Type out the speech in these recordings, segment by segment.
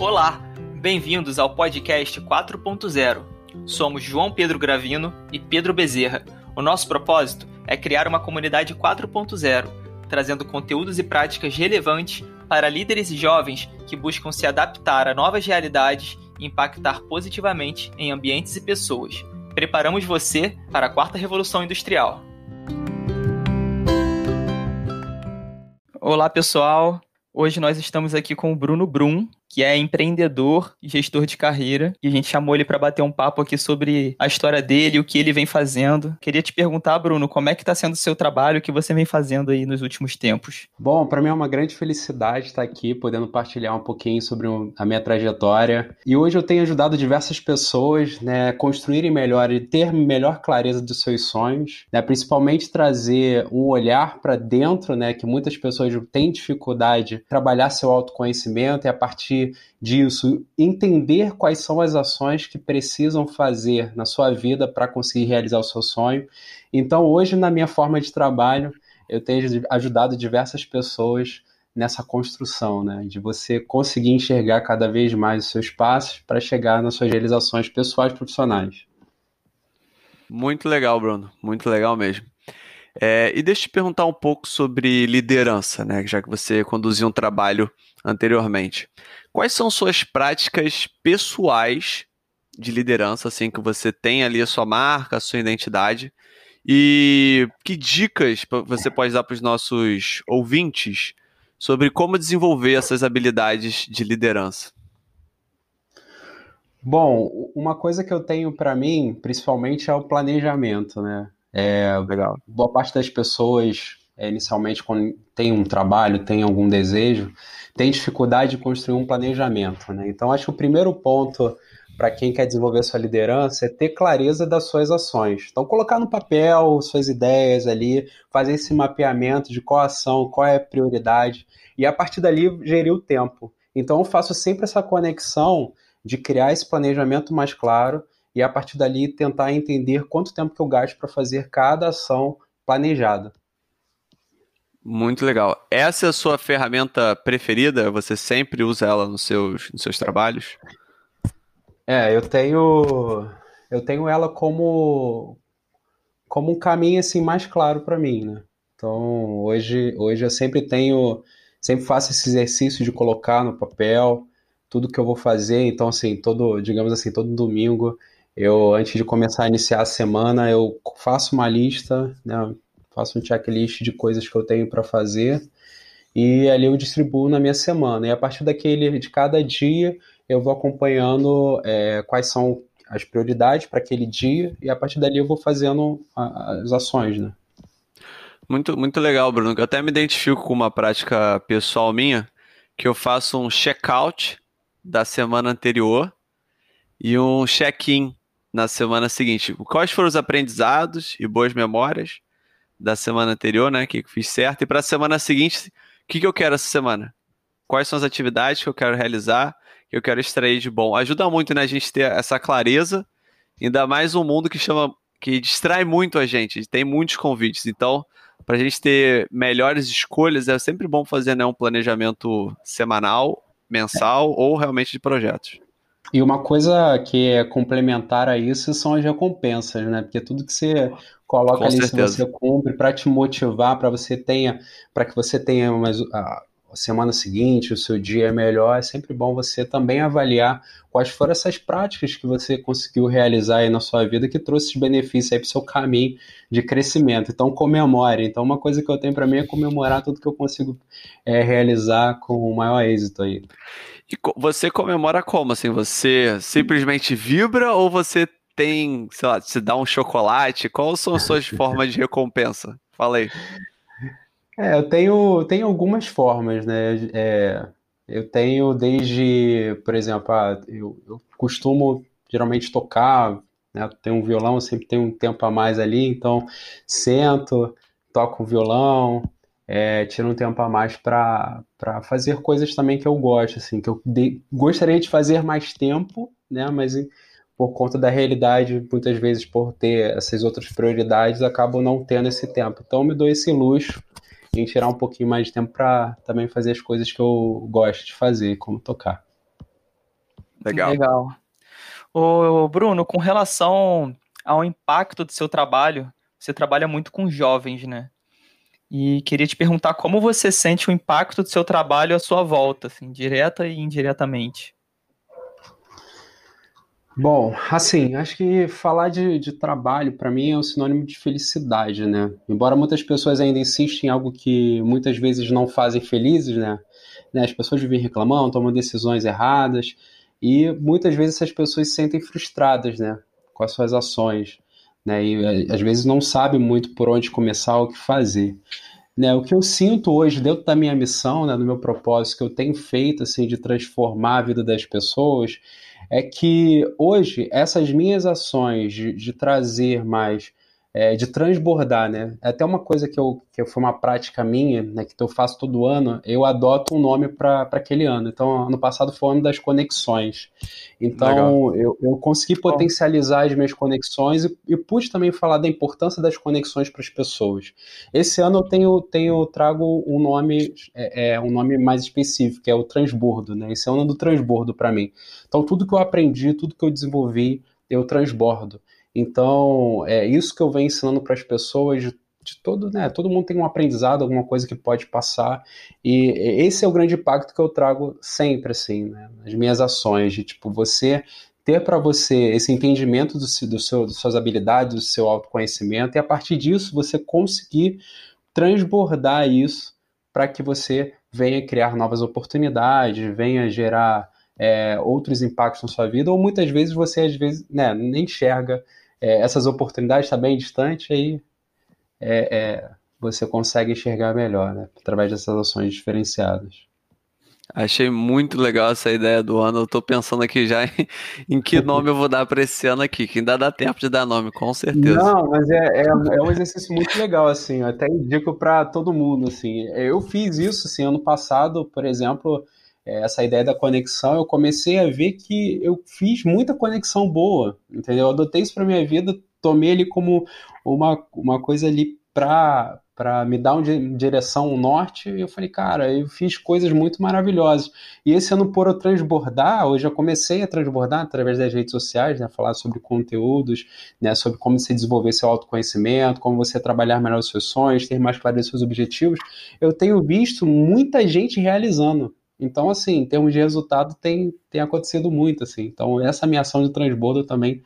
Olá, bem-vindos ao podcast 4.0. Somos João Pedro Gravino e Pedro Bezerra. O nosso propósito é criar uma comunidade 4.0, trazendo conteúdos e práticas relevantes para líderes e jovens que buscam se adaptar a novas realidades e impactar positivamente em ambientes e pessoas. Preparamos você para a quarta revolução industrial. Olá, pessoal. Hoje nós estamos aqui com o Bruno Brum, que é empreendedor e gestor de carreira, e a gente chamou ele para bater um papo aqui sobre a história dele, o que ele vem fazendo. Queria te perguntar, Bruno, como é que está sendo o seu trabalho, o que você vem fazendo aí nos últimos tempos? Bom, para mim é uma grande felicidade estar aqui, podendo partilhar um pouquinho sobre a minha trajetória. E hoje eu tenho ajudado diversas pessoas, né, construírem melhor e ter melhor clareza dos seus sonhos, né, principalmente trazer um olhar para dentro, né, que muitas pessoas têm dificuldade de trabalhar seu autoconhecimento e a partir disso, entender quais são as ações que precisam fazer na sua vida para conseguir realizar o seu sonho. Então, hoje, na minha forma de trabalho, eu tenho ajudado diversas pessoas nessa construção, né? De você conseguir enxergar cada vez mais os seus passos para chegar nas suas realizações pessoais e profissionais. Muito legal, Bruno. Muito legal mesmo. É, e deixa eu te perguntar um pouco sobre liderança, né? Já que você conduziu um trabalho anteriormente. Quais são suas práticas pessoais de liderança, assim, que você tem ali a sua marca, a sua identidade? E que dicas você pode dar para os nossos ouvintes sobre como desenvolver essas habilidades de liderança? Bom, uma coisa que eu tenho para mim, principalmente, é o planejamento, né? É, Legal. Boa parte das pessoas, é, inicialmente, quando tem um trabalho, tem algum desejo, tem dificuldade de construir um planejamento. Né? Então, acho que o primeiro ponto para quem quer desenvolver sua liderança é ter clareza das suas ações. Então, colocar no papel suas ideias ali, fazer esse mapeamento de qual ação, qual é a prioridade, e a partir dali gerir o tempo. Então, eu faço sempre essa conexão de criar esse planejamento mais claro e a partir dali tentar entender quanto tempo que eu gasto para fazer cada ação planejada. Muito legal. Essa é a sua ferramenta preferida? Você sempre usa ela nos seus, nos seus trabalhos? É, eu tenho eu tenho ela como como um caminho assim mais claro para mim, né? Então, hoje hoje eu sempre tenho sempre faço esse exercício de colocar no papel tudo que eu vou fazer, então assim, todo, digamos assim, todo domingo eu antes de começar a iniciar a semana, eu faço uma lista, né? faço um checklist de coisas que eu tenho para fazer e ali eu distribuo na minha semana. E a partir daquele de cada dia eu vou acompanhando é, quais são as prioridades para aquele dia e a partir dali eu vou fazendo as ações, né? Muito, muito legal, Bruno. Eu até me identifico com uma prática pessoal minha, que eu faço um check-out da semana anterior e um check-in na semana seguinte. Quais foram os aprendizados e boas memórias da semana anterior, né? Que fiz certo. E para a semana seguinte, o que, que eu quero essa semana? Quais são as atividades que eu quero realizar, que eu quero extrair de bom? Ajuda muito, né, a gente ter essa clareza, ainda mais um mundo que chama, que distrai muito a gente, tem muitos convites. Então, para a gente ter melhores escolhas, é sempre bom fazer né, um planejamento semanal, mensal ou realmente de projetos. E uma coisa que é complementar a isso são as recompensas, né? Porque tudo que você coloca Com ali, certeza. se você cumpre, para te motivar, para você tenha, para que você tenha mais a semana seguinte, o seu dia é melhor, é sempre bom você também avaliar quais foram essas práticas que você conseguiu realizar aí na sua vida que trouxe benefícios aí para o seu caminho de crescimento. Então comemore. Então uma coisa que eu tenho para mim é comemorar tudo que eu consigo é, realizar com o maior êxito aí. E você comemora como? Assim, você simplesmente vibra ou você tem, sei lá, se dá um chocolate? Quais são as suas formas de recompensa? Fala aí. É, eu tenho, tenho algumas formas, né? É, eu tenho desde, por exemplo, ah, eu, eu costumo geralmente tocar, né? Tenho um violão, sempre tenho um tempo a mais ali, então sento, toco o violão, é, tira um tempo a mais para fazer coisas também que eu gosto, assim, que eu de, gostaria de fazer mais tempo, né, mas por conta da realidade, muitas vezes por ter essas outras prioridades, acabo não tendo esse tempo. Então, me dou esse luxo em tirar um pouquinho mais de tempo para também fazer as coisas que eu gosto de fazer, como tocar. Legal. Legal. Ô, Bruno, com relação ao impacto do seu trabalho, você trabalha muito com jovens, né? E queria te perguntar como você sente o impacto do seu trabalho à sua volta, assim, direta e indiretamente. Bom, assim, acho que falar de, de trabalho para mim é um sinônimo de felicidade, né? Embora muitas pessoas ainda insistam em algo que muitas vezes não fazem felizes, né? né? As pessoas vivem reclamando, tomam decisões erradas e muitas vezes essas pessoas se sentem frustradas, né? Com as suas ações, né? E às vezes não sabem muito por onde começar, o que fazer. Né, o que eu sinto hoje dentro da minha missão, né, do meu propósito que eu tenho feito assim de transformar a vida das pessoas, é que hoje essas minhas ações de, de trazer mais é, de transbordar, né? É até uma coisa que, eu, que foi uma prática minha, né, que eu faço todo ano, eu adoto um nome para aquele ano. Então, ano passado foi o ano das conexões. Então, eu, eu consegui potencializar as minhas conexões e, e pude também falar da importância das conexões para as pessoas. Esse ano eu tenho, tenho trago um nome, é, é, um nome mais específico, que é o transbordo, né? Esse é o ano do transbordo para mim. Então, tudo que eu aprendi, tudo que eu desenvolvi, eu transbordo. Então, é isso que eu venho ensinando para as pessoas de, de, todo, né? Todo mundo tem um aprendizado, alguma coisa que pode passar. E esse é o grande impacto que eu trago sempre, assim, né? Nas minhas ações, de tipo, você ter para você esse entendimento do, do seu, das suas habilidades, do seu autoconhecimento, e a partir disso você conseguir transbordar isso para que você venha criar novas oportunidades, venha gerar é, outros impactos na sua vida, ou muitas vezes você às vezes né, nem enxerga é, essas oportunidades está bem distante, aí é, é, você consegue enxergar melhor, né? Através dessas ações diferenciadas. Achei muito legal essa ideia do ano. Eu tô pensando aqui já em, em que nome eu vou dar para esse ano aqui, que ainda dá tempo de dar nome, com certeza. Não, mas é, é, é um exercício muito legal, assim. Eu até indico para todo mundo, assim. Eu fiz isso, assim, ano passado, por exemplo, essa ideia da conexão, eu comecei a ver que eu fiz muita conexão boa, entendeu? Eu adotei isso para minha vida, tomei ele como uma, uma coisa ali para para me dar uma direção um norte, e eu falei, cara, eu fiz coisas muito maravilhosas. E esse ano, por eu transbordar, hoje eu comecei a transbordar através das redes sociais, né, falar sobre conteúdos, né, sobre como você desenvolver seu autoconhecimento, como você trabalhar melhor os seus sonhos, ter mais clareza dos seus objetivos. Eu tenho visto muita gente realizando. Então, assim, em termos de resultado, tem, tem acontecido muito, assim. Então, essa minha ação de transbordo também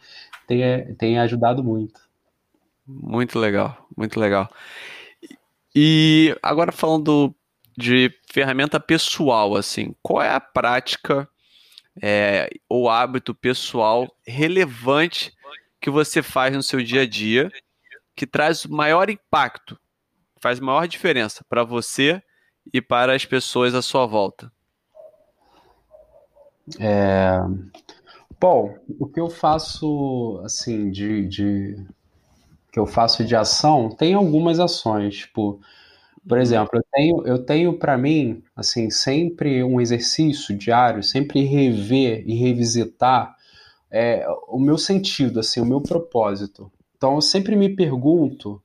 tem, tem ajudado muito. Muito legal, muito legal. E agora falando de ferramenta pessoal, assim, qual é a prática é, ou hábito pessoal relevante que você faz no seu dia a dia que traz maior impacto, faz maior diferença para você e para as pessoas à sua volta? É... Bom, o que eu faço assim de, de que eu faço de ação tem algumas ações, tipo, por exemplo, eu tenho eu tenho para mim assim sempre um exercício diário, sempre rever e revisitar é, o meu sentido, assim, o meu propósito. Então eu sempre me pergunto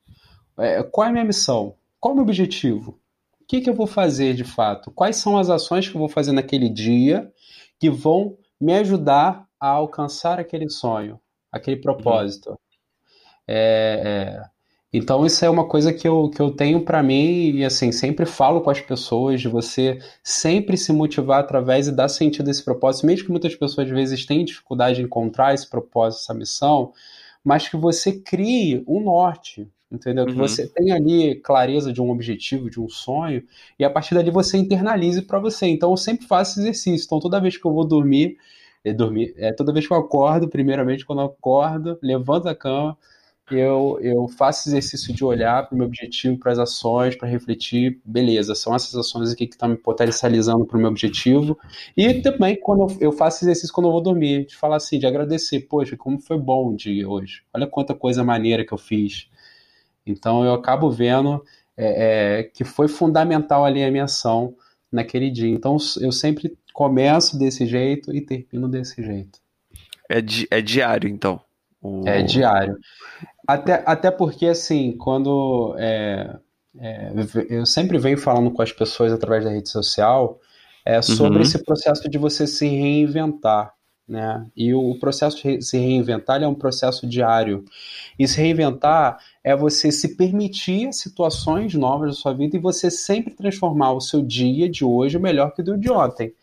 é, qual é a minha missão, qual é o meu objetivo, o que, que eu vou fazer de fato, quais são as ações que eu vou fazer naquele dia que vão me ajudar a alcançar aquele sonho, aquele propósito. Uhum. É, é, então isso é uma coisa que eu, que eu tenho para mim e assim sempre falo com as pessoas de você sempre se motivar através e dar sentido a esse propósito, mesmo que muitas pessoas às vezes tenham dificuldade de encontrar esse propósito, essa missão, mas que você crie um norte, entendeu? Que uhum. você tenha ali clareza de um objetivo, de um sonho, e a partir dali você internalize para você. Então eu sempre faço exercício. Então toda vez que eu vou dormir, é dormir, é toda vez que eu acordo, primeiramente quando eu acordo, levanto da cama, eu, eu faço exercício de olhar para o meu objetivo, para as ações, para refletir, beleza, são essas ações aqui que estão me potencializando para o meu objetivo. E também quando eu, eu, faço exercício quando eu vou dormir, de falar assim, de agradecer, poxa, como foi bom o dia hoje. Olha quanta coisa maneira que eu fiz. Então eu acabo vendo é, é, que foi fundamental ali a minha ação naquele dia. Então eu sempre começo desse jeito e termino desse jeito. É, di é diário, então? O... É diário. Até, até porque, assim, quando. É, é, eu sempre venho falando com as pessoas através da rede social é, sobre uhum. esse processo de você se reinventar. Né? E o processo de se reinventar é um processo diário. E se reinventar é você se permitir situações novas da sua vida e você sempre transformar o seu dia de hoje melhor que o de ontem.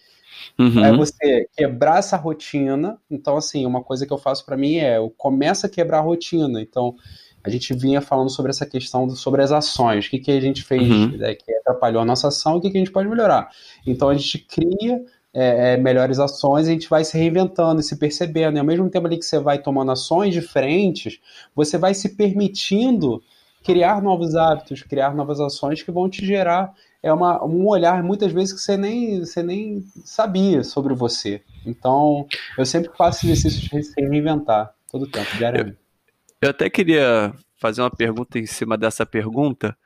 Uhum. É você quebrar essa rotina. Então, assim, uma coisa que eu faço para mim é eu começo a quebrar a rotina. Então, a gente vinha falando sobre essa questão do, sobre as ações, o que, que a gente fez uhum. né, que atrapalhou a nossa ação, o que, que a gente pode melhorar. Então, a gente cria é, é, melhores ações, a gente vai se reinventando e se percebendo. E ao mesmo tempo ali que você vai tomando ações diferentes, você vai se permitindo criar novos hábitos, criar novas ações que vão te gerar é uma, um olhar muitas vezes que você nem, você nem sabia sobre você. Então, eu sempre faço exercício de se reinventar todo tempo. Eu, eu até queria fazer uma pergunta em cima dessa pergunta,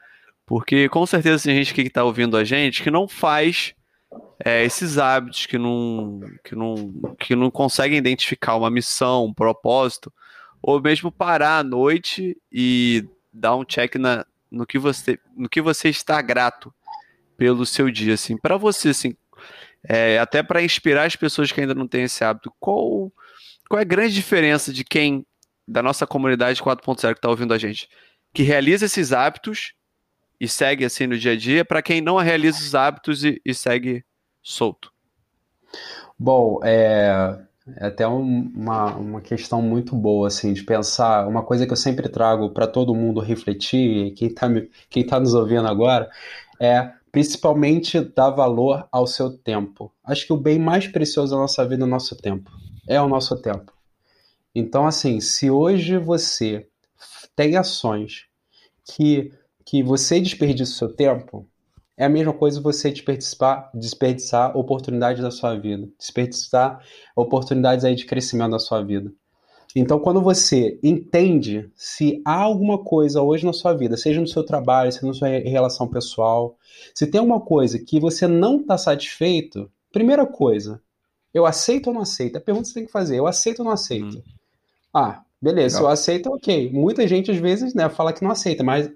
porque com certeza tem gente que está ouvindo a gente que não faz é, esses hábitos que não, que, não, que não conseguem identificar uma missão, um propósito, ou mesmo parar à noite e dar um check na, no, que você, no que você está grato pelo seu dia. Assim. Para você, assim, é, até para inspirar as pessoas que ainda não têm esse hábito, qual, qual é a grande diferença de quem, da nossa comunidade 4.0 que está ouvindo a gente, que realiza esses hábitos e segue assim no dia a dia, para quem não realiza os hábitos e, e segue solto? Bom, é, é até um, uma, uma questão muito boa, assim, de pensar. Uma coisa que eu sempre trago para todo mundo refletir, quem está quem tá nos ouvindo agora, é principalmente dar valor ao seu tempo. Acho que o bem mais precioso da nossa vida é o nosso tempo. É o nosso tempo. Então, assim, se hoje você tem ações que, que você desperdiça o seu tempo, é a mesma coisa você desperdiçar, desperdiçar oportunidades da sua vida, desperdiçar oportunidades aí de crescimento da sua vida. Então, quando você entende se há alguma coisa hoje na sua vida, seja no seu trabalho, seja na sua relação pessoal, se tem alguma coisa que você não está satisfeito, primeira coisa, eu aceito ou não aceito? A pergunta que você tem que fazer, eu aceito ou não aceito? Hum. Ah, beleza, se eu aceito, ok. Muita gente às vezes né, fala que não aceita, mas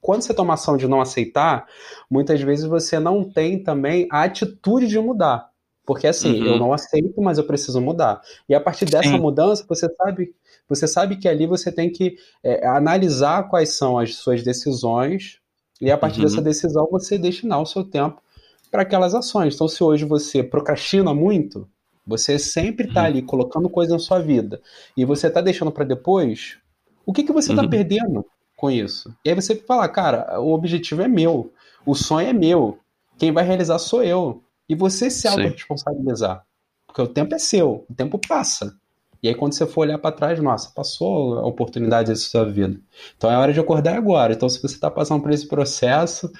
quando você toma ação de não aceitar, muitas vezes você não tem também a atitude de mudar. Porque assim, uhum. eu não aceito, mas eu preciso mudar. E a partir dessa Sim. mudança, você sabe, você sabe que ali você tem que é, analisar quais são as suas decisões, e a partir uhum. dessa decisão você destinar o seu tempo para aquelas ações. Então, se hoje você procrastina muito, você sempre está uhum. ali colocando coisa na sua vida, e você está deixando para depois, o que, que você está uhum. perdendo? Com isso. E aí você fala, cara, o objetivo é meu, o sonho é meu, quem vai realizar sou eu. E você se auto-responsabilizar. Porque o tempo é seu, o tempo passa. E aí quando você for olhar para trás, nossa, passou a oportunidade da sua vida. Então é hora de acordar agora. Então se você está passando por esse processo,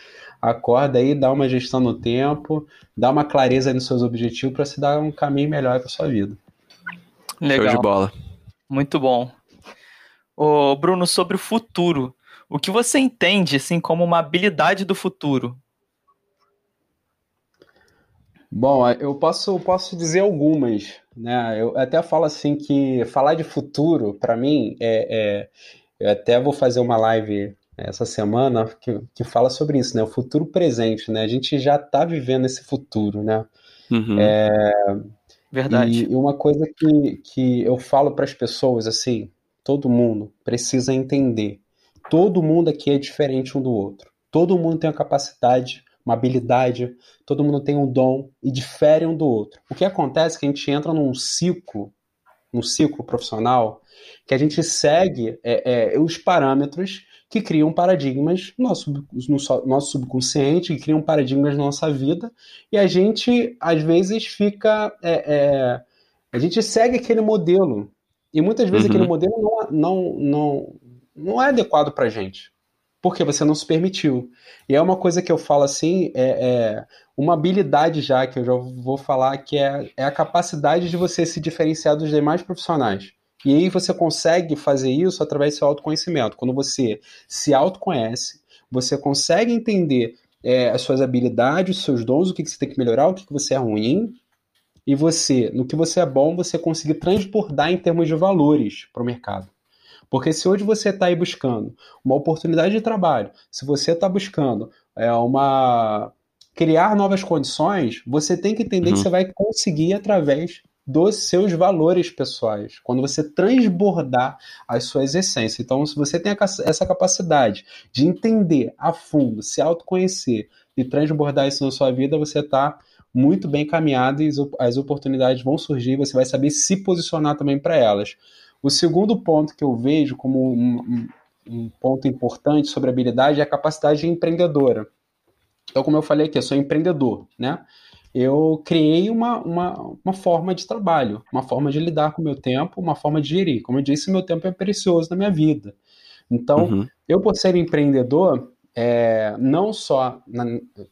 acorda aí, dá uma gestão no tempo, dá uma clareza nos seus objetivos para se dar um caminho melhor para sua vida. Legal. Show de bola. Muito bom. Ô, Bruno, sobre o futuro. O que você entende assim como uma habilidade do futuro? Bom, eu posso, posso dizer algumas, né? Eu até falo assim que falar de futuro, para mim, é, é, eu até vou fazer uma live essa semana que, que fala sobre isso, né? O futuro presente, né? A gente já está vivendo esse futuro, né? Uhum. É, Verdade. E uma coisa que, que eu falo para as pessoas, assim, todo mundo precisa entender. Todo mundo aqui é diferente um do outro. Todo mundo tem uma capacidade, uma habilidade, todo mundo tem um dom e difere um do outro. O que acontece é que a gente entra num ciclo, num ciclo profissional, que a gente segue é, é, os parâmetros que criam paradigmas no nosso, no nosso subconsciente, que criam paradigmas na nossa vida, e a gente, às vezes, fica. É, é a gente segue aquele modelo e muitas vezes uhum. aquele modelo não, não, não, não é adequado para gente. Porque você não se permitiu. E é uma coisa que eu falo assim, é, é, uma habilidade já, que eu já vou falar, que é, é a capacidade de você se diferenciar dos demais profissionais. E aí você consegue fazer isso através do seu autoconhecimento. Quando você se autoconhece, você consegue entender é, as suas habilidades, os seus dons, o que, que você tem que melhorar, o que, que você é ruim, e você, no que você é bom, você conseguir transbordar em termos de valores para o mercado. Porque se hoje você está aí buscando uma oportunidade de trabalho, se você está buscando é, uma criar novas condições, você tem que entender uhum. que você vai conseguir através dos seus valores pessoais, quando você transbordar as suas essências. Então, se você tem essa capacidade de entender a fundo, se autoconhecer e transbordar isso na sua vida, você está muito bem caminhado e as oportunidades vão surgir, você vai saber se posicionar também para elas. O segundo ponto que eu vejo como um, um ponto importante sobre habilidade é a capacidade empreendedora. Então, como eu falei aqui, eu sou empreendedor, né? Eu criei uma, uma, uma forma de trabalho, uma forma de lidar com o meu tempo, uma forma de gerir. Como eu disse, meu tempo é precioso na minha vida. Então, uhum. eu por ser empreendedor, é, não só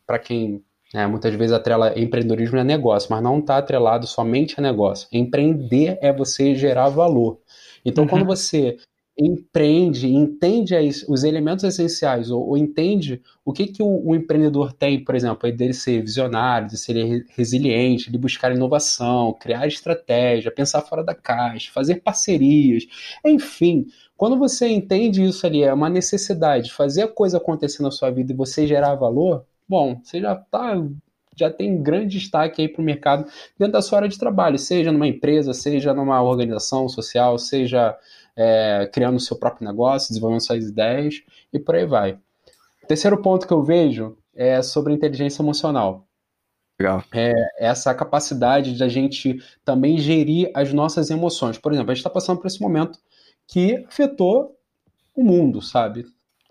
para quem é, muitas vezes atrela empreendedorismo é negócio, mas não está atrelado somente a negócio. Empreender é você gerar valor. Então, uhum. quando você empreende, entende as, os elementos essenciais, ou, ou, entende o que, que o, o, empreendedor tem, por exemplo, dele ser visionário, de ser resiliente, de buscar inovação, criar estratégia, pensar fora da caixa, fazer parcerias, enfim. Quando você entende isso ali, é uma necessidade, fazer a coisa acontecer na sua vida e você gerar valor, bom, você já está já tem grande destaque aí para o mercado dentro da sua área de trabalho, seja numa empresa, seja numa organização social, seja é, criando o seu próprio negócio, desenvolvendo suas ideias e por aí vai. terceiro ponto que eu vejo é sobre inteligência emocional. Legal. É essa capacidade de a gente também gerir as nossas emoções. Por exemplo, a gente está passando por esse momento que afetou o mundo, sabe?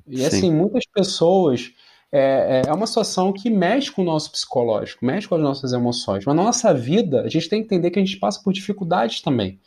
E Sim. assim, muitas pessoas é, é, é uma situação que mexe com o nosso psicológico, mexe com as nossas emoções. Mas na nossa vida, a gente tem que entender que a gente passa por dificuldades também.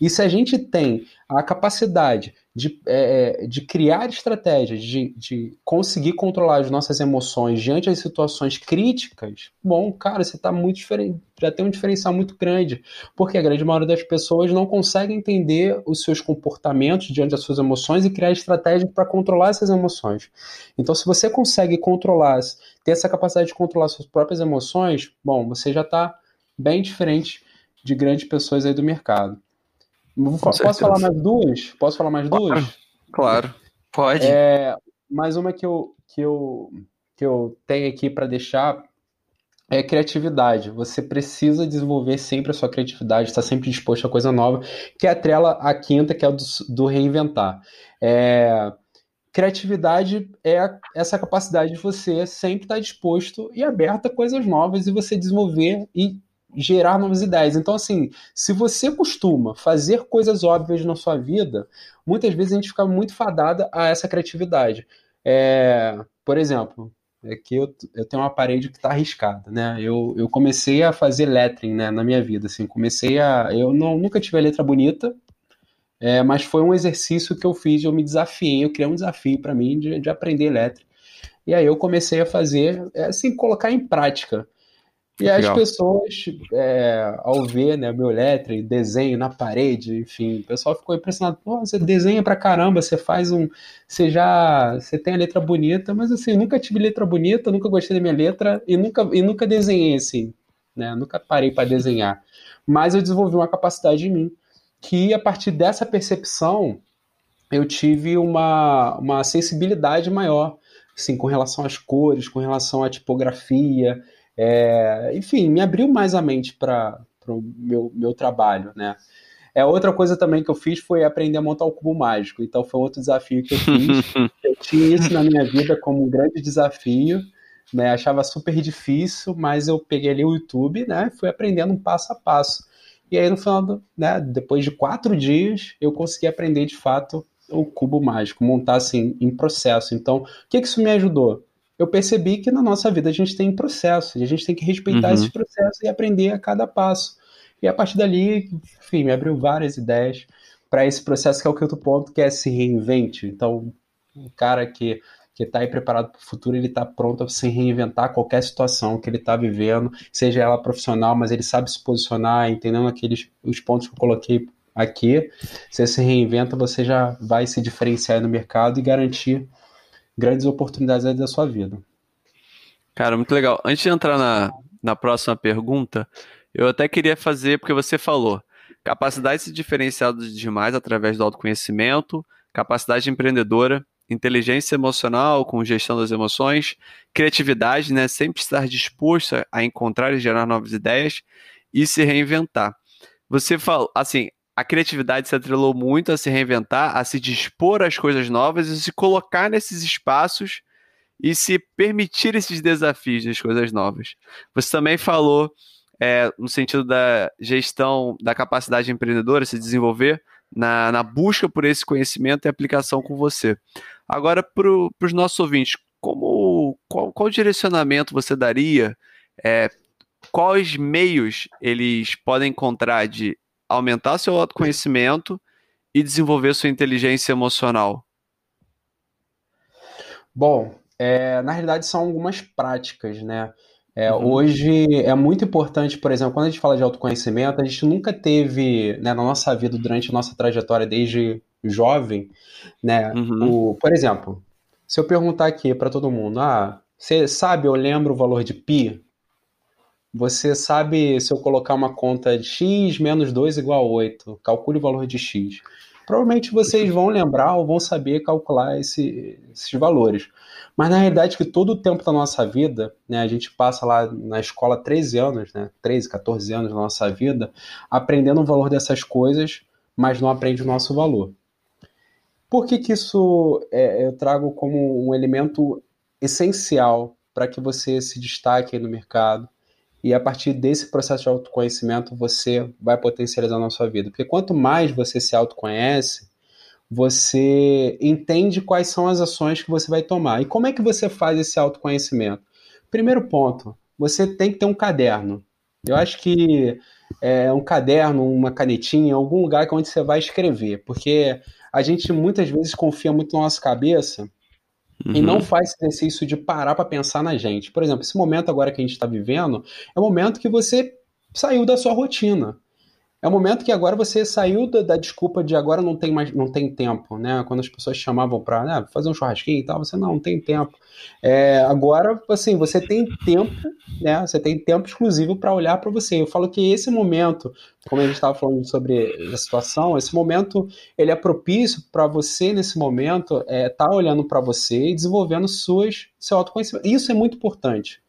E se a gente tem a capacidade de, é, é, de criar estratégias, de, de conseguir controlar as nossas emoções diante das situações críticas, bom, cara, você está muito diferente, já tem um diferencial muito grande, porque a grande maioria das pessoas não consegue entender os seus comportamentos diante das suas emoções e criar estratégias para controlar essas emoções. Então, se você consegue controlar, ter essa capacidade de controlar suas próprias emoções, bom, você já está bem diferente de grandes pessoas aí do mercado. Posso falar mais duas? Posso falar mais claro, duas? Claro, pode. É, mais uma que eu, que eu, que eu tenho aqui para deixar é criatividade. Você precisa desenvolver sempre a sua criatividade, estar sempre disposto a coisa nova, que é a trela a quinta, que é o do, do reinventar. É, criatividade é essa capacidade de você sempre estar disposto e aberto a coisas novas e você desenvolver e gerar novas ideias. Então, assim, se você costuma fazer coisas óbvias na sua vida, muitas vezes a gente fica muito fadada a essa criatividade. É, por exemplo, aqui eu, eu tenho uma parede que está arriscada, né? Eu, eu comecei a fazer lettering né, na minha vida, assim, comecei a... Eu não, nunca tive a letra bonita, é, mas foi um exercício que eu fiz, eu me desafiei, eu criei um desafio para mim de, de aprender lettering. E aí eu comecei a fazer, é, assim, colocar em prática. E Legal. as pessoas, é, ao ver né, meu letre, desenho na parede, enfim, o pessoal ficou impressionado. Pô, você desenha pra caramba, você faz um. Você já. Você tem a letra bonita, mas assim, eu nunca tive letra bonita, nunca gostei da minha letra e nunca, e nunca desenhei assim. Né? Nunca parei para desenhar. Mas eu desenvolvi uma capacidade em mim que, a partir dessa percepção, eu tive uma, uma sensibilidade maior, assim, com relação às cores, com relação à tipografia. É, enfim, me abriu mais a mente para o meu, meu trabalho, né? É, outra coisa também que eu fiz foi aprender a montar o cubo mágico. Então foi outro desafio que eu fiz. eu tinha isso na minha vida como um grande desafio. Né? Achava super difícil, mas eu peguei ali o YouTube, né? Fui aprendendo passo a passo. E aí no final, do, né? Depois de quatro dias, eu consegui aprender de fato o cubo mágico, montar assim em processo. Então, o que, que isso me ajudou? Eu percebi que na nossa vida a gente tem processos, e a gente tem que respeitar uhum. esses processos e aprender a cada passo. E a partir dali, enfim, me abriu várias ideias para esse processo que é o quinto ponto, que é se reinvente. Então, o cara que que está aí preparado para o futuro, ele está pronto a se reinventar qualquer situação que ele está vivendo, seja ela profissional, mas ele sabe se posicionar, entendendo aqueles os pontos que eu coloquei aqui. Você se reinventa, você já vai se diferenciar no mercado e garantir grandes oportunidades aí da sua vida. Cara, muito legal. Antes de entrar na, na próxima pergunta, eu até queria fazer, porque você falou, capacidade de se diferenciar dos demais através do autoconhecimento, capacidade empreendedora, inteligência emocional com gestão das emoções, criatividade, né, sempre estar disposto a encontrar e gerar novas ideias e se reinventar. você falou, assim, a criatividade se atrelou muito a se reinventar, a se dispor às coisas novas e se colocar nesses espaços e se permitir esses desafios das coisas novas. Você também falou é, no sentido da gestão da capacidade empreendedora, se desenvolver na, na busca por esse conhecimento e aplicação com você. Agora, para os nossos ouvintes, como, qual, qual direcionamento você daria? É, quais meios eles podem encontrar de aumentar seu autoconhecimento e desenvolver sua inteligência emocional? Bom, é, na realidade são algumas práticas, né? É, uhum. Hoje é muito importante, por exemplo, quando a gente fala de autoconhecimento, a gente nunca teve né, na nossa vida, durante a nossa trajetória desde jovem, né? Uhum. O, por exemplo, se eu perguntar aqui para todo mundo, ah, você sabe, eu lembro o valor de pi? Você sabe se eu colocar uma conta de x menos 2 igual a 8, calcule o valor de x. Provavelmente vocês vão lembrar ou vão saber calcular esse, esses valores. Mas na realidade que todo o tempo da nossa vida, né, a gente passa lá na escola 13 anos, né, 13, 14 anos da nossa vida, aprendendo o valor dessas coisas, mas não aprende o nosso valor. Por que, que isso é, eu trago como um elemento essencial para que você se destaque no mercado? E a partir desse processo de autoconhecimento, você vai potencializar na sua vida. Porque quanto mais você se autoconhece, você entende quais são as ações que você vai tomar. E como é que você faz esse autoconhecimento? Primeiro ponto, você tem que ter um caderno. Eu acho que é um caderno, uma canetinha, algum lugar onde você vai escrever, porque a gente muitas vezes confia muito na nossa cabeça Uhum. E não faz exercício de parar para pensar na gente. Por exemplo, esse momento agora que a gente está vivendo é o momento que você saiu da sua rotina. É o momento que agora você saiu da, da, desculpa de agora não tem mais não tem tempo, né? Quando as pessoas chamavam para né, fazer um churrasquinho e tal, você não, não tem tempo. É, agora, assim, você tem tempo, né? Você tem tempo exclusivo para olhar para você. Eu falo que esse momento, como a gente estava falando sobre a situação, esse momento ele é propício para você nesse momento estar é, tá olhando para você e desenvolvendo suas seu autoconhecimento. Isso é muito importante.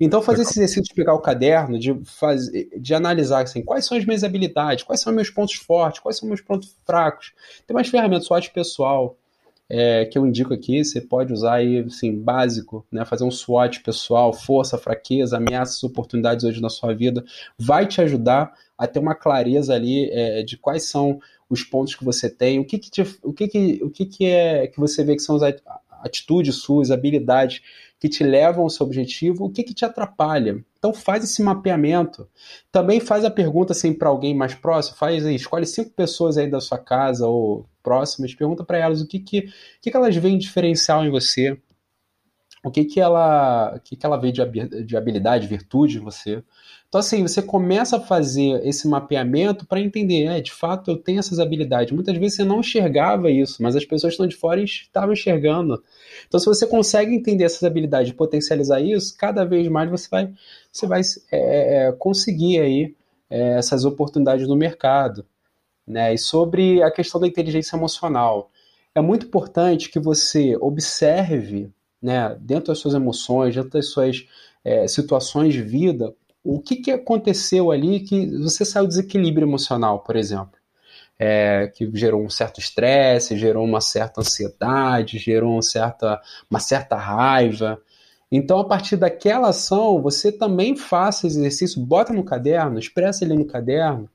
Então, fazer esse exercício de pegar o caderno, de, fazer, de analisar assim, quais são as minhas habilidades, quais são meus pontos fortes, quais são meus pontos fracos. Tem mais ferramentas, SWOT pessoal, é, que eu indico aqui, você pode usar aí, assim, básico, né? Fazer um SWOT pessoal, força, fraqueza, ameaças, oportunidades hoje na sua vida, vai te ajudar a ter uma clareza ali é, de quais são os pontos que você tem, o que que, te, o que, que, o que, que é que você vê que são as atitudes suas, habilidades que te levam ao seu objetivo, o que, que te atrapalha. Então faz esse mapeamento. Também faz a pergunta assim para alguém mais próximo, faz aí, escolhe cinco pessoas aí da sua casa ou próximas, pergunta para elas o que que, que que elas veem diferencial em você, o que que ela, o que que ela vê de habilidade, virtude em você. Então, assim, você começa a fazer esse mapeamento para entender, é, de fato, eu tenho essas habilidades. Muitas vezes você não enxergava isso, mas as pessoas estão de fora estavam enxergando. Então, se você consegue entender essas habilidades e potencializar isso, cada vez mais você vai, você vai é, é conseguir aí é, essas oportunidades no mercado. Né? E sobre a questão da inteligência emocional, é muito importante que você observe, né, dentro das suas emoções, dentro das suas é, situações de vida, o que, que aconteceu ali que você saiu desequilíbrio emocional, por exemplo. É, que gerou um certo estresse, gerou uma certa ansiedade, gerou uma certa, uma certa raiva. Então, a partir daquela ação, você também faça esse exercício, bota no caderno, expressa ele no caderno,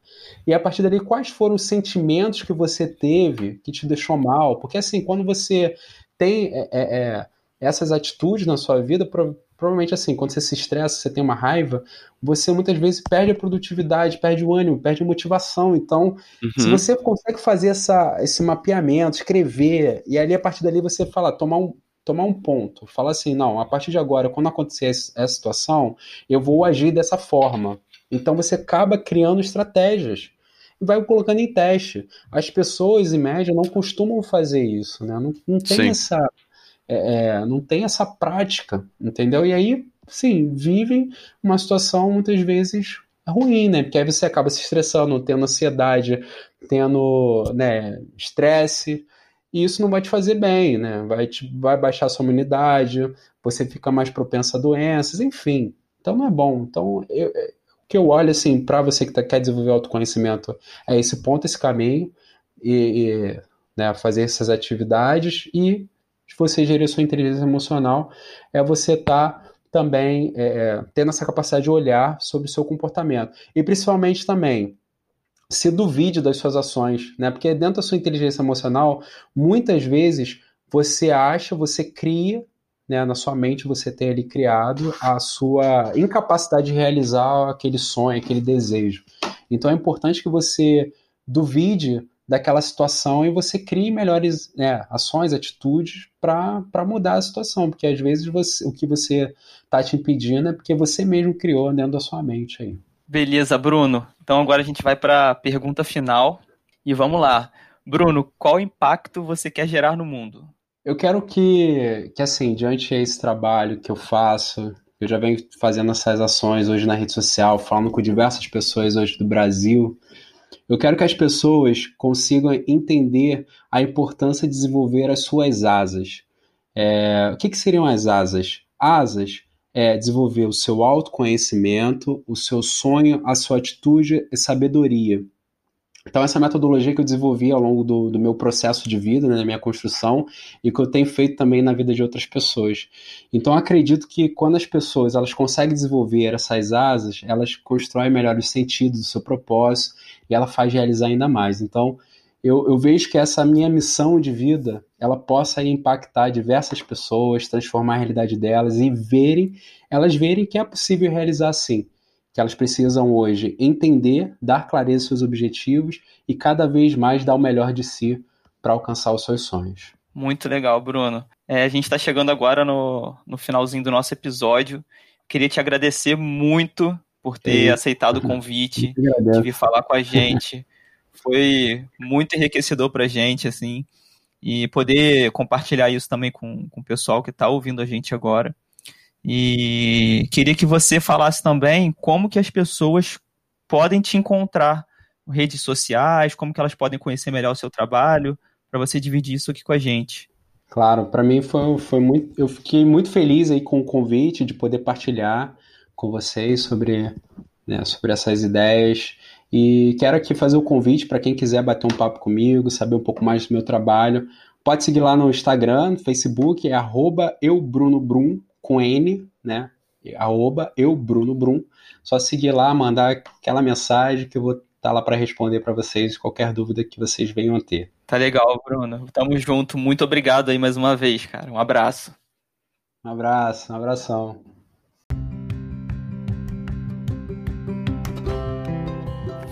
e a partir dali, quais foram os sentimentos que você teve que te deixou mal? Porque assim, quando você tem é, é, é essas atitudes na sua vida, provavelmente assim, quando você se estressa, você tem uma raiva, você muitas vezes perde a produtividade, perde o ânimo, perde a motivação. Então, uhum. se você consegue fazer essa, esse mapeamento, escrever, e ali a partir dali você fala, tomar um, tomar um ponto, fala assim, não, a partir de agora, quando acontecer essa situação, eu vou agir dessa forma. Então você acaba criando estratégias e vai colocando em teste. As pessoas, em média, não costumam fazer isso, né? Não, não tem Sim. essa é, é, não tem essa prática, entendeu? E aí, sim, vivem uma situação muitas vezes ruim, né? Porque aí você acaba se estressando, tendo ansiedade, tendo né, estresse, e isso não vai te fazer bem, né? Vai, te, vai baixar sua imunidade, você fica mais propenso a doenças, enfim. Então não é bom. Então, eu, que eu olho assim, para você que tá, quer desenvolver autoconhecimento, é esse ponto, esse caminho, e, e né, fazer essas atividades, e se você gerir sua inteligência emocional, é você estar tá também é, é, tendo essa capacidade de olhar sobre o seu comportamento. E principalmente também, se duvide das suas ações, né? Porque dentro da sua inteligência emocional, muitas vezes você acha, você cria né, na sua mente você tem ali criado a sua incapacidade de realizar aquele sonho, aquele desejo. Então é importante que você duvide daquela situação e você crie melhores né, ações, atitudes para mudar a situação, porque às vezes você, o que você está te impedindo é porque você mesmo criou dentro da sua mente aí. Beleza, Bruno. Então agora a gente vai para a pergunta final e vamos lá. Bruno, qual impacto você quer gerar no mundo? Eu quero que, que assim, diante desse trabalho que eu faço, eu já venho fazendo essas ações hoje na rede social, falando com diversas pessoas hoje do Brasil, eu quero que as pessoas consigam entender a importância de desenvolver as suas asas. É, o que, que seriam as asas? Asas é desenvolver o seu autoconhecimento, o seu sonho, a sua atitude e sabedoria. Então, essa metodologia que eu desenvolvi ao longo do, do meu processo de vida, né, na minha construção, e que eu tenho feito também na vida de outras pessoas. Então, acredito que quando as pessoas elas conseguem desenvolver essas asas, elas constroem melhor os sentidos do seu propósito e ela faz realizar ainda mais. Então, eu, eu vejo que essa minha missão de vida ela possa impactar diversas pessoas, transformar a realidade delas e verem, elas verem que é possível realizar sim que elas precisam hoje entender, dar clareza aos seus objetivos e cada vez mais dar o melhor de si para alcançar os seus sonhos. Muito legal, Bruno. É, a gente está chegando agora no, no finalzinho do nosso episódio. Queria te agradecer muito por ter é. aceitado o convite, de vir falar com a gente. Foi muito enriquecedor para a gente, assim, e poder compartilhar isso também com, com o pessoal que está ouvindo a gente agora. E queria que você falasse também como que as pessoas podem te encontrar redes sociais, como que elas podem conhecer melhor o seu trabalho, para você dividir isso aqui com a gente. Claro, para mim foi, foi muito, eu fiquei muito feliz aí com o convite de poder partilhar com vocês sobre, né, sobre essas ideias. E quero aqui fazer o convite para quem quiser bater um papo comigo, saber um pouco mais do meu trabalho. Pode seguir lá no Instagram, no Facebook, é arroba eubrunobrum, com N, né? Arroba eu, Bruno Brum. Só seguir lá, mandar aquela mensagem que eu vou estar tá lá para responder para vocês qualquer dúvida que vocês venham a ter. Tá legal, Bruno. Tamo junto. Muito obrigado aí mais uma vez, cara. Um abraço. Um abraço, um abração.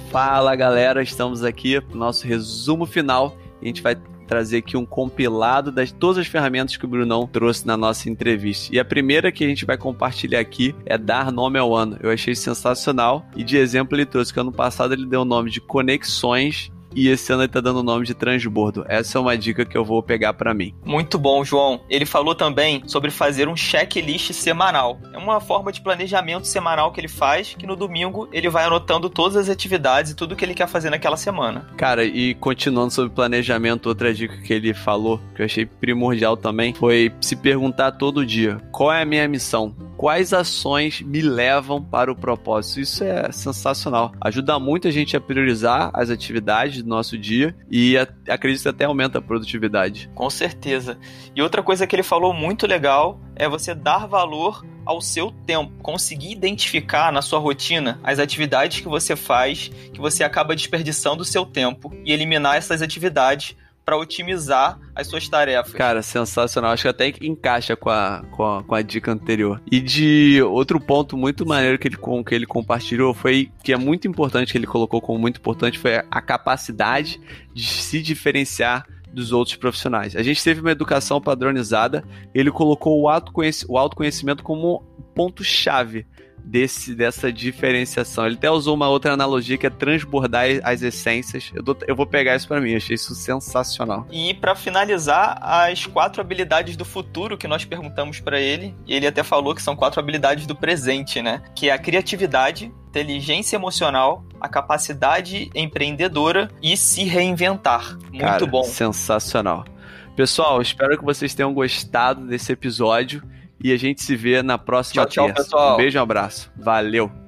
Fala galera, estamos aqui no nosso resumo final. A gente vai trazer aqui um compilado das todas as ferramentas que o Brunão trouxe na nossa entrevista. E a primeira que a gente vai compartilhar aqui é dar nome ao ano. Eu achei sensacional e de exemplo ele trouxe que ano passado ele deu o nome de Conexões e esse ano ele tá dando o nome de transbordo. Essa é uma dica que eu vou pegar para mim. Muito bom, João. Ele falou também sobre fazer um checklist semanal. É uma forma de planejamento semanal que ele faz, que no domingo ele vai anotando todas as atividades e tudo que ele quer fazer naquela semana. Cara, e continuando sobre planejamento, outra dica que ele falou, que eu achei primordial também, foi se perguntar todo dia: qual é a minha missão? Quais ações me levam para o propósito? Isso é sensacional. Ajuda muito a gente a priorizar as atividades do nosso dia e acredito que até aumenta a produtividade. Com certeza. E outra coisa que ele falou muito legal é você dar valor ao seu tempo, conseguir identificar na sua rotina as atividades que você faz, que você acaba desperdiçando o seu tempo e eliminar essas atividades para otimizar as suas tarefas. Cara, sensacional. Acho que até encaixa com a, com a, com a dica anterior. E de outro ponto muito maneiro que ele, com, que ele compartilhou foi que é muito importante, que ele colocou como muito importante, foi a capacidade de se diferenciar dos outros profissionais. A gente teve uma educação padronizada, ele colocou o autoconhecimento, o autoconhecimento como ponto-chave desse, dessa diferenciação. Ele até usou uma outra analogia que é transbordar as essências. Eu, tô, eu vou pegar isso para mim, achei isso sensacional. E para finalizar, as quatro habilidades do futuro que nós perguntamos para ele, e ele até falou que são quatro habilidades do presente, né? Que é a criatividade, inteligência emocional, a capacidade empreendedora e se reinventar. Muito Cara, bom. Sensacional. Pessoal, espero que vocês tenham gostado desse episódio e a gente se vê na próxima tchau, tchau, pessoal. Um beijo e um abraço. Valeu!